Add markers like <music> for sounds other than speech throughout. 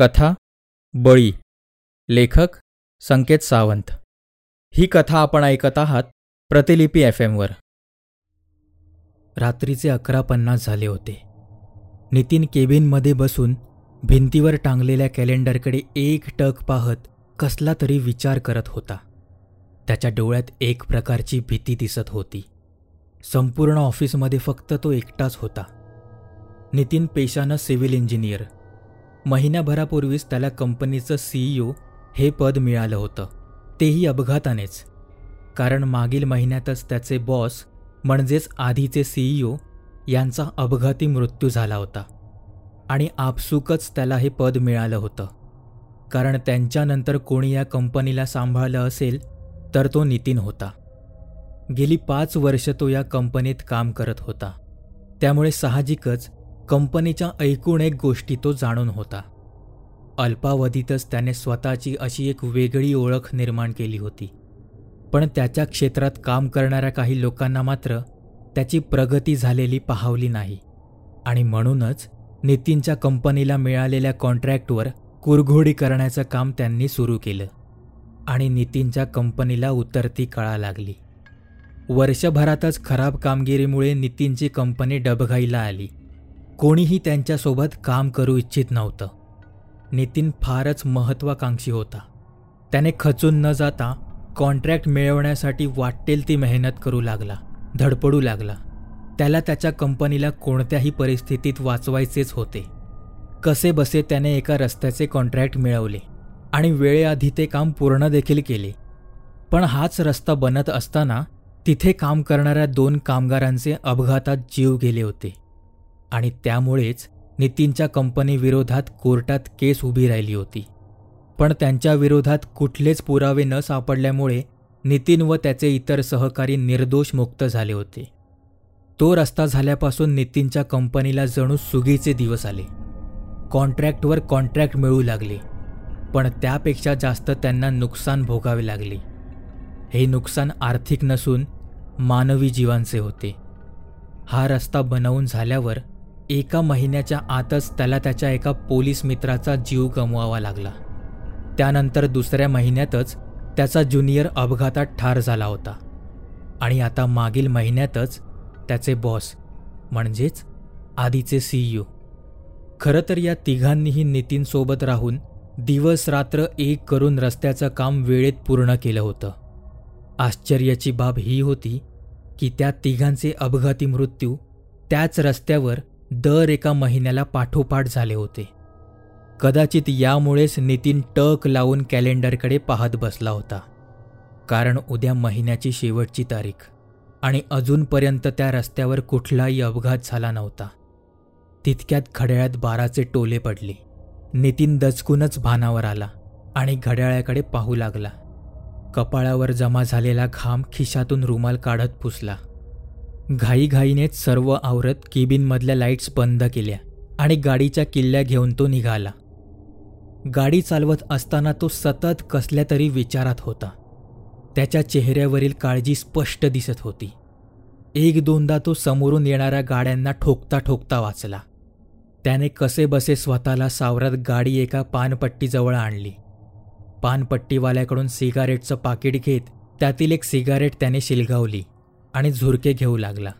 कथा बळी लेखक संकेत सावंत. ही कथा आपण ऐकत आहात प्रतिलिपी एफ एमवर रात्रीचे अकरा पन्नास झाले होते. नितीन केबिनमध्ये बसून भिंतीवर टांगलेल्या कॅलेंडरकडे एक टक पाहत कसला तरी विचार करत होता. त्याच्या डोळ्यात एक प्रकारची भीती दिसत होती. संपूर्ण ऑफिसमध्ये फक्त तो एकटाच होता. नितीन पेशानं सिव्हिल इंजिनियर. महिन्याभरापूर्वीच त्याला कंपनीचं सीईओ हे पद मिळालं होतं. तेही अपघातानेच. कारण मागील महिन्यातच त्याचे बॉस म्हणजेच आधीचे सीईओ यांचा अपघाती मृत्यू झाला होता. आणि आपसुकच त्याला हे पद मिळालं होतं. कारण त्यांच्यानंतर कोणी या कंपनीला सांभाळलं असेल तर तो नितीन होता. गेली पाच वर्ष तो या कंपनीत काम करत होता. त्यामुळे साहजिकच कंपनीच्या ऐकून एक गोष्टी तो जाणून होता. अल्पावधीतच त्याने स्वतःची अशी एक वेगळी ओळख निर्माण केली होती. पण त्याच्या क्षेत्रात काम करणाऱ्या काही लोकांना मात्र त्याची प्रगती झालेली पाहावली नाही. आणि म्हणूनच नितीनच्या कंपनीला मिळालेल्या कॉन्ट्रॅक्टवर कुरघोडी करण्याचं काम त्यांनी सुरू केलं. आणि नितीनच्या कंपनीला उतरती कळा लागली. वर्षभरातच खराब कामगिरीमुळे नितीनची कंपनी डबघाईला आली. कोणीही त्यांच्यासोबत काम करू इच्छित नव्हतं. नितीन फारच महत्त्वाकांक्षी होता. त्याने खचून न जाता कॉन्ट्रॅक्ट मिळवण्यासाठी वाटेल ती मेहनत करू लागला धडपडू लागला. त्याला त्याच्या कंपनीला कोणत्याही परिस्थितीत वाचवायचेच होते. कसे बसे त्याने एका रस्त्याचे कॉन्ट्रॅक्ट मिळवले आणि वेळेआधी ते काम पूर्ण देखील केले. पण हाच रस्ता बनत असताना तिथे काम करणाऱ्या दोन कामगारांचे अपघातात जीव गेले होते. आणि त्यामुळेच नितीनच्या कंपनीविरोधात कोर्टात केस उभी राहिली होती. पण त्यांच्या विरोधात कुठलेच पुरावे न सापडल्यामुळे नितीन व त्याचे इतर सहकारी निर्दोष मुक्त झाले होते. तो रस्ता झाल्यापासून नितीनच्या कंपनीला जणू सुगीचे दिवस आले. कॉन्ट्रॅक्टवर कॉन्ट्रॅक्ट मिळू लागले पण त्यापेक्षा जास्त त्यांना नुकसान भोगावे लागले. हे नुकसान आर्थिक नसून मानवी जीवांचे होते. हा रस्ता बनवून झाल्यावर एका महिन्याच्या आतच त्याला त्याच्या एका पोलीस मित्राचा जीव गमवावा लागला. त्यानंतर दुसऱ्या महिन्यातच त्याचा ज्युनियर अपघातात ठार झाला होता. आणि आता मागील महिन्यातच त्याचे बॉस म्हणजेच आधीचे सीईओ खरं तर या तिघांनीही नितीनसोबत राहून दिवस रात्र एक करून रस्त्याचं काम वेळेत पूर्ण केलं होतं. आश्चर्याची बाब ही होती की त्या तिघांचे अपघाती मृत्यू त्याच रस्त्यावर दर एका महिन्याला पाठोपाठ झाले होते. कदाचित यामुळेच नितीन टक लावून कॅलेंडरकडे पाहत बसला होता. कारण उद्या महिन्याची शेवटची तारीख आणि अजूनपर्यंत त्या रस्त्यावर कुठलाही अपघात झाला नव्हता. तितक्यात घड्याळ्यात बाराचे टोले पडले. नितीन दचकूनच भानावर आला आणि घड्याळ्याकडे पाहू लागला. कपाळावर जमा झालेला घाम खिशातून रुमाल काढत पुसला. घाईघाईनेच सर्व आवरत केबिनमधल्या लाईट्स बंद केल्या आणि गाडीच्या किल्ल्या घेऊन तो निघाला. गाडी चालवत असताना तो सतत कसल्या तरी विचारात होता. त्याच्या चेहऱ्यावरील काळजी स्पष्ट दिसत होती. एक दोनदा तो समोरून येणाऱ्या गाड्यांना ठोकता ठोकता वाचला. त्याने कसे बसे स्वतःला सावरत गाडी एका पानपट्टीजवळ आणली. पानपट्टीवाल्याकडून सिगारेटचं पाकिट घेत त्यातील एक सिगारेट त्याने शिलगावली. आणि झुरके घेऊ लागला.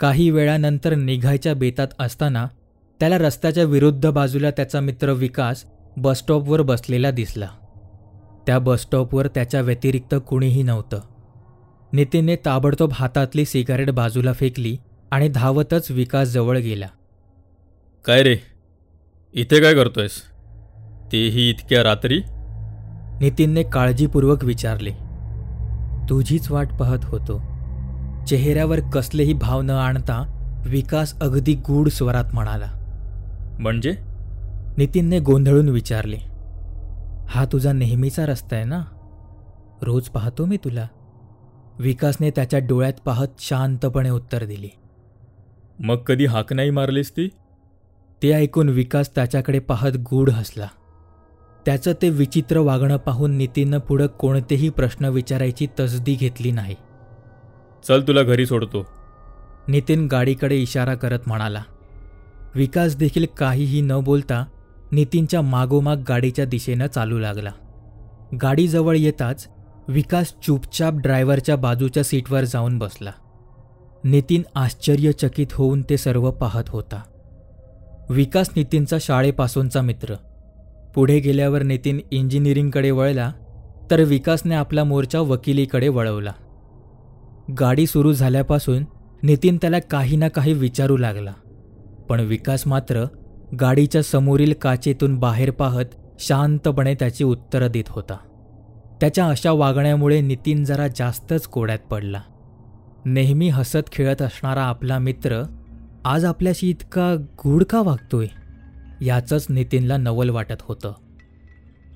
काही वेळानंतर निघायच्या बेतात असताना त्याला रस्त्याच्या विरुद्ध बाजूला त्याचा मित्र विकास बसस्टॉपवर बसलेला दिसला. त्या बसस्टॉपवर त्याच्या व्यतिरिक्त कुणीही नव्हतं. नितीनने ताबडतोब हातातली सिगारेट बाजूला फेकली आणि धावतच विकास जवळ गेला. काय रे? इथे काय करतोयस? तेही इतक्या रात्री? नितीनने काळजीपूर्वक विचारले. तुझीच वाट पाहत होतो. चेहऱ्यावर कसलेही भाव न आणता विकास अगदी गूढ स्वरात म्हणाला. म्हणजे? नितीनने गोंधळून विचारले. हा तुझा नेहमीचा रस्ता आहे ना? रोज पाहतो मी तुला. विकासने त्याच्या डोळ्यात पाहत शांतपणे उत्तर दिले. मग कधी हाक नाही मारलीस ती? ते ऐकून विकास त्याच्याकडे पाहत गूढ हसला. त्याचं ते विचित्र वागणं पाहून नितीननं पुढं कोणतेही प्रश्न विचारायची तसदी घेतली नाही. चल तुला घरी सोडतो. नितीन गाडीकडे इशारा करत म्हणाला. विकास देखील काहीही न बोलता नितीनच्या मागोमाग गाडीच्या दिशेनं चालू लागला. गाडीजवळ येताच विकास चुपचाप ड्रायव्हरच्या बाजूच्या सीटवर जाऊन बसला. नितीन आश्चर्यचकित होऊन ते सर्व पाहत होता. विकास नितीनचा शाळेपासूनचा मित्र. पुढे गेल्यावर नितीन इंजिनिअरिंगकडे वळला तर विकासने आपला मोर्चा वकिलीकडे वळवला. गाडी सुरू झाल्यापासून नितीन त्याला काही ना काही विचारू लागला. पण विकास मात्र गाडीच्या समोरील काचेतून बाहेर पाहत शांतपणे त्याची उत्तरं देत होता. त्याच्या अशा वागण्यामुळे नितीन जरा जास्तच कोड्यात पडला. नेहमी हसत खेळत असणारा आपला मित्र आज आपल्याशी इतका गूढ का वागतोय? याचंच नितीनला नवल वाटत होतं.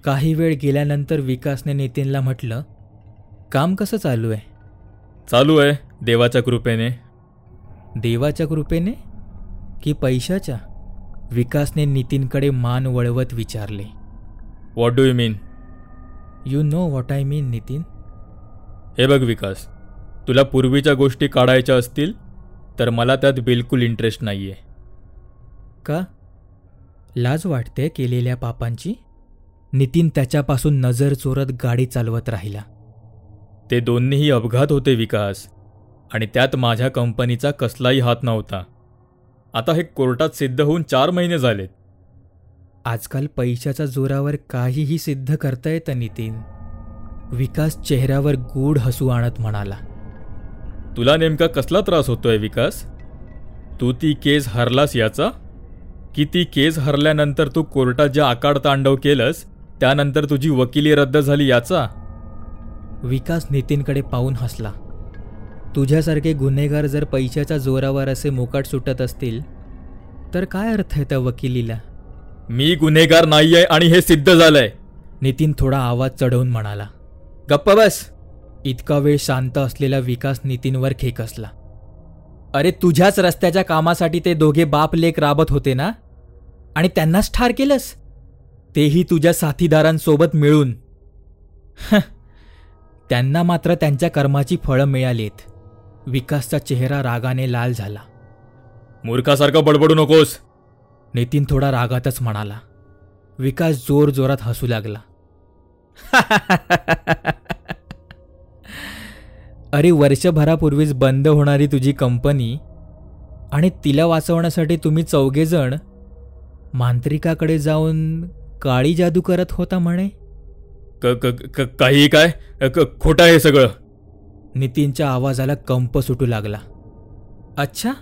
काही वेळ गेल्यानंतर विकासने नितीनला म्हटलं काम कसं चालू आहे? चालू आहे देवाच्या कृपेने. देवाच्या कृपेने? की पैशाच्या? विकासने नितीनकडे मान वळवत विचारले. What do you mean you know what I mean Nitin? हे बघ विकास तुला पूर्वीच्या गोष्टी काढायच्या असतील तर मला त्यात बिलकुल इंटरेस्ट नाही आहे का? लाज वाटते केलेल्या पापांची? नितीन त्याच्यापासून नजर चोरत गाडी चालवत राहिला. ते दोन्हीही अपघात होते विकास. आणि त्यात माझ्या कंपनीचा कसलाही हात नव्हता. आता हे कोर्टात सिद्ध होऊन चार महिने झालेत. आजकाल पैशाच्या जोरावर काहीही सिद्ध करता येतं नितीन. विकास चेहऱ्यावर गूढ हसू आणत म्हणाला. तुला नेमका कसला त्रास होतोय विकास? तू ती केस हरलास याचा? की ती केस हरल्यानंतर तू कोर्टात जे आकाड तांडव केलंस त्यानंतर तुझी वकिली रद्द झाली याचा? विकास नितीनकडे पाहून हसला. तुझ्यासारखे गुन्हेगार जर पैशाच्या जोरावर असे मोकाट सुटत असतील तर काय अर्थ आहे त्या वकिलीला? मी गुन्हेगार नाहीये आणि हे सिद्ध झालंय. नितीन थोडा आवाज चढवून म्हणाला. गप्पा बस. इतका वेळ शांत असलेला विकास नितीनवर खेकसला. अरे तुझ्याच रस्त्याच्या कामासाठी ते दोघे बाप लेक राबत होते ना? आणि त्यांनाच ठार केलंस? तेही तुझ्या साथीदारांसोबत मिळून. त्यांना मात्र त्यांच्या कर्माची फळं मिळालीत. विकासचा चेहरा रागाने लाल झाला. मूर्खासारखं बडबडू नकोस. नितीन थोडा रागातच म्हणाला. विकास जोर जोरात हसू लागला. <laughs> अरे वर्षभरापूर्वीच बंद होणारी तुझी कंपनी आणि तिला वाचवण्यासाठी तुम्ही चौघेजण मांत्रिकाकडे जाऊन काळी जादू करत होता म्हणे? क क- क- काही काय? क- खोटं आहे हे सगळं. नितीनच्या आवाजाला कंप सुटू लागला. अच्छा?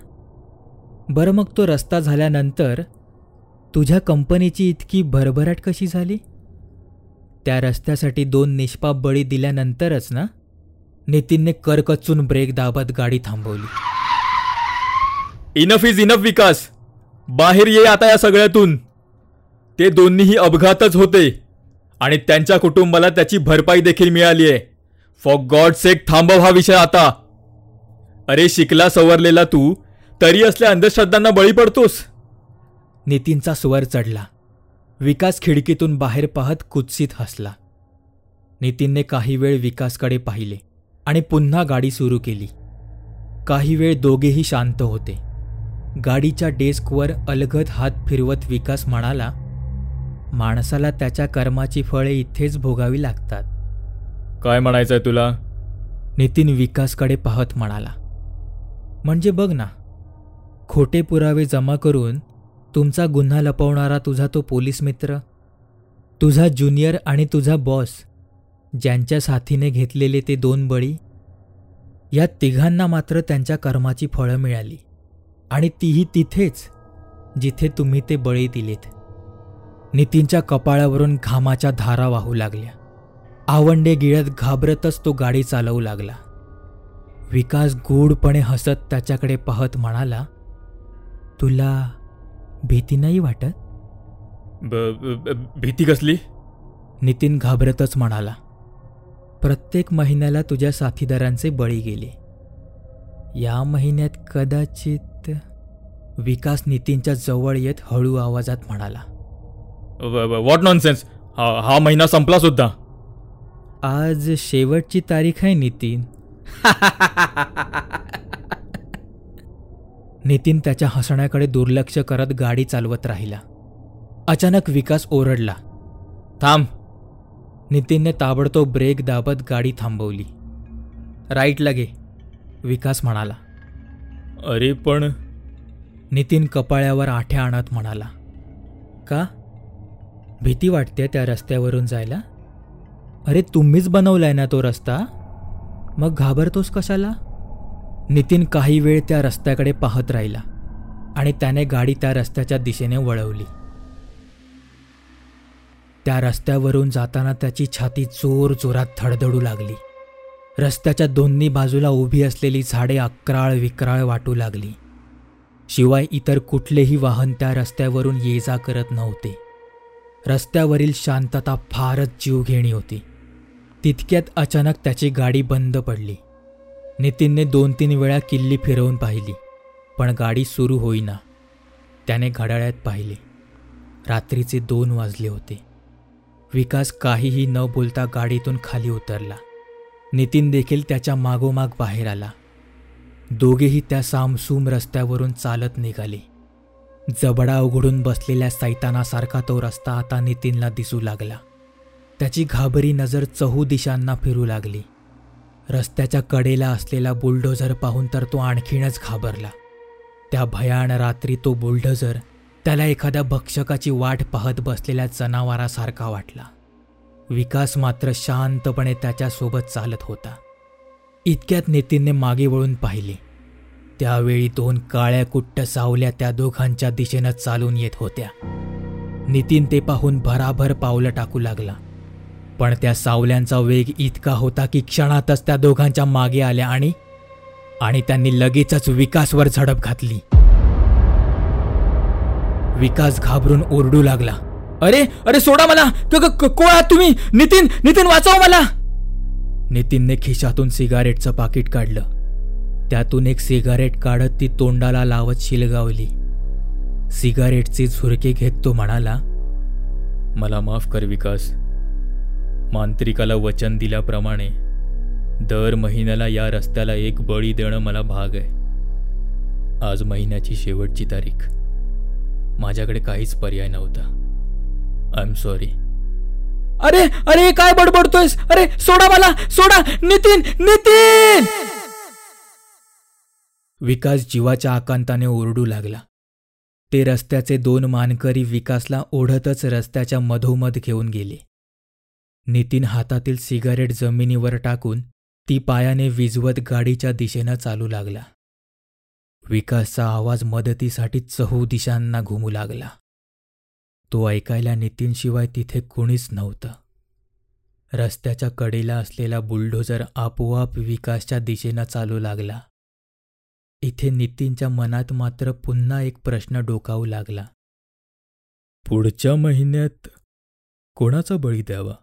बरं मग तो रस्ता झाल्यानंतर तुझ्या कंपनीची इतकी भरभराट कशी झाली? त्या रस्त्यासाठी दोन निष्पाप बळी दिल्यानंतरच ना नितीनने करकचून ब्रेक दाबत गाडी थांबवली. Enough is enough Vikas. बाहेर ये आता या सगळ्यातून. ते दोन्हीही अपघातच होते. आणि त्यांच्या कुटुंबाला त्याची भरपाई देखील मिळाली आहे. फॉर गॉड सेक थांबव हा विषय आता. अरे शिकला सवरलेला तू तरी असल्या अंधश्रद्धांना बळी पडतोस. नितीनचा स्वर चढला. विकास खिडकीतून बाहेर पाहत कुत्सित हसला. नितीनने काही वेळ विकासकडे पाहिले आणि पुन्हा गाडी सुरू केली. काही वेळ दोघेही शांत होते. गाडीच्या डेस्कवर अलगद हात फिरवत विकास म्हणाला माणसाला त्याच्या कर्माची फळे इथेच भोगावी लागतात. काय म्हणायचंय तुला? नितीन विकासकडे पाहत म्हणाला. म्हणजे बघ ना खोटे पुरावे जमा करून तुमचा गुन्हा लपवणारा तुझा तो पोलीस मित्र तुझा ज्युनियर आणि तुझा बॉस ज्यांच्या साथीने घेतलेले ते दोन बळी या तिघांना मात्र त्यांच्या कर्माची फळं मिळाली आणि तीही तिथेच जिथे तुम्ही ते बळी दिलेत. नितीनच्या कपाळावरून घामाच्या धारा वाहू लागल्या. आवंडे गिळत घाबरतच तो गाडी चालवू लागला. विकास गूढपणे हसत त्याच्याकडे पाहत म्हणाला तुला भीती नाही वाटत? भीती कसली? नितीन घाबरतच म्हणाला. प्रत्येक महिन्याला तुझ्या साथीदारांचे बळी गेले. या महिन्यात कदाचित विकास नितीनच्या जवळ येत हळू आवाजात म्हणाला. व्हॉट नॉनसेन्स हा हा महिना संपला सुद्धा. आज शेवटची तारीख आहे नितीन. नितीन त्याच्या हसण्याकडे दुर्लक्ष करत गाडी चालवत राहिला. अचानक विकास ओरडला. थांब. नितीनने ताबडतोब ब्रेक दाबत गाडी थांबवली. राईटला घे विकास म्हणाला. अरे पण नितीन कपाळ्यावर आठ्या आणत म्हणाला. का? भीती वाटते त्या रस्त्यावरून जायला? अरे तुम्हीच बनवलाय ना तो रस्ता? मग घाबरतोस कशाला? नितीन काही वेळ त्या रस्त्याकडे पाहत राहिला आणि त्याने गाडी त्या रस्त्याच्या दिशेने वळवली. त्या रस्त्यावरून जाताना त्याची छाती जोर जोरात धडधडू लागली. रस्त्याच्या दोन्ही बाजूला उभी असलेली झाडे अक्राळ विक्राळ वाटू लागली. शिवाय इतर कुठलेही वाहन त्या रस्त्यावरून ये जा करत नव्हते. रस्त्यावरील शांतता फारच जीवघेणी होती. तितक्यात अचानक त्याची गाडी बंद पडली. नितीनने दोन तीन वेळा किल्ली फिरवून पाहिली पण गाडी सुरू होईना. त्याने घड्याळ्यात पाहिले. रात्रीचे दोन वाजले होते. विकास काहीही न बोलता गाडीतून खाली उतरला. नितीन देखील त्याच्या मागोमाग बाहेर आला. दोघेही त्या सामसूम रस्त्यावरून चालत निघाले. जबडा उघडून बसलेल्या सैतानासारखा तो रस्ता आता नितीनला दिसू लागला. त्याची घाबरी नजर चहू दिशांना फिरू लागली. रस्त्याच्या कडेला असलेला बुलडोझर पाहून तर तो आणखीनच घाबरला. त्या भयान रात्री तो बुलडोझर त्याला एखाद्या भक्षकाची वाट पाहत बसलेल्या जनावरासारखा वाटला. विकास मात्र शांतपणे त्याच्यासोबत चालत होता. इतक्यात नितीनने मागे वळून पाहिले. त्यावेळी दोन काळ्या कुट्ट सावल्या त्या दोघांच्या दिशेनं चालून येत होत्या. नितीन ते पाहून भराभर पावलं टाकू लागला. पण त्या सावल्यांचा वेग इतका होता की क्षणातच त्या दोघांच्या मागे आल्या आणि आणि त्यांनी लगेचच विकासवर झडप घातली. विकास घाबरून ओरडू लागला. अरे अरे सोडा मला! कोण आहात तुम्ही? नितीन नितीन वाचव मला! नितीनने खिशातून सिगारेटचं पाकिट काढलं. त्यातून एक सिगारेट काढत ती तोंडाला लावत शिलगावली. सिगारेटचे झुरके घेत तो म्हणाला मला माफ कर विकास. मांत्रिकाला वचन दिल्याप्रमाणे दर महिन्याला या रस्त्याला एक बळी देणं मला भाग आहे. आज महिन्याची शेवटची तारीख. माझ्याकडे काहीच पर्याय नव्हता. आय एम सॉरी अरे अरे काय बडबडतोयस? अरे सोडा मला सोडा. नितीन नितीन! विकास जीवाच्या आकांताने ओरडू लागला. ते रस्त्याचे दोन मानकरी विकासला ओढतच रस्त्याच्या मधोमध घेऊन गेले. नितीन हातातील सिगारेट जमिनीवर टाकून ती पायाने विजवत गाडीच्या दिशेनं चालू लागला. विकासचा आवाज मदतीसाठी चहू दिशांना घुमू लागला. तो ऐकायला नितीनशिवाय तिथे कुणीच नव्हतं. रस्त्याच्या कडेला असलेला बुलडोझर आपोआप विकासच्या दिशेनं चालू लागला. इथे नितीनच्या मनात मात्र पुन्हा एक प्रश्न डोकावू लागला. पुढच्या महिन्यात कोणाचा बळी द्यावा?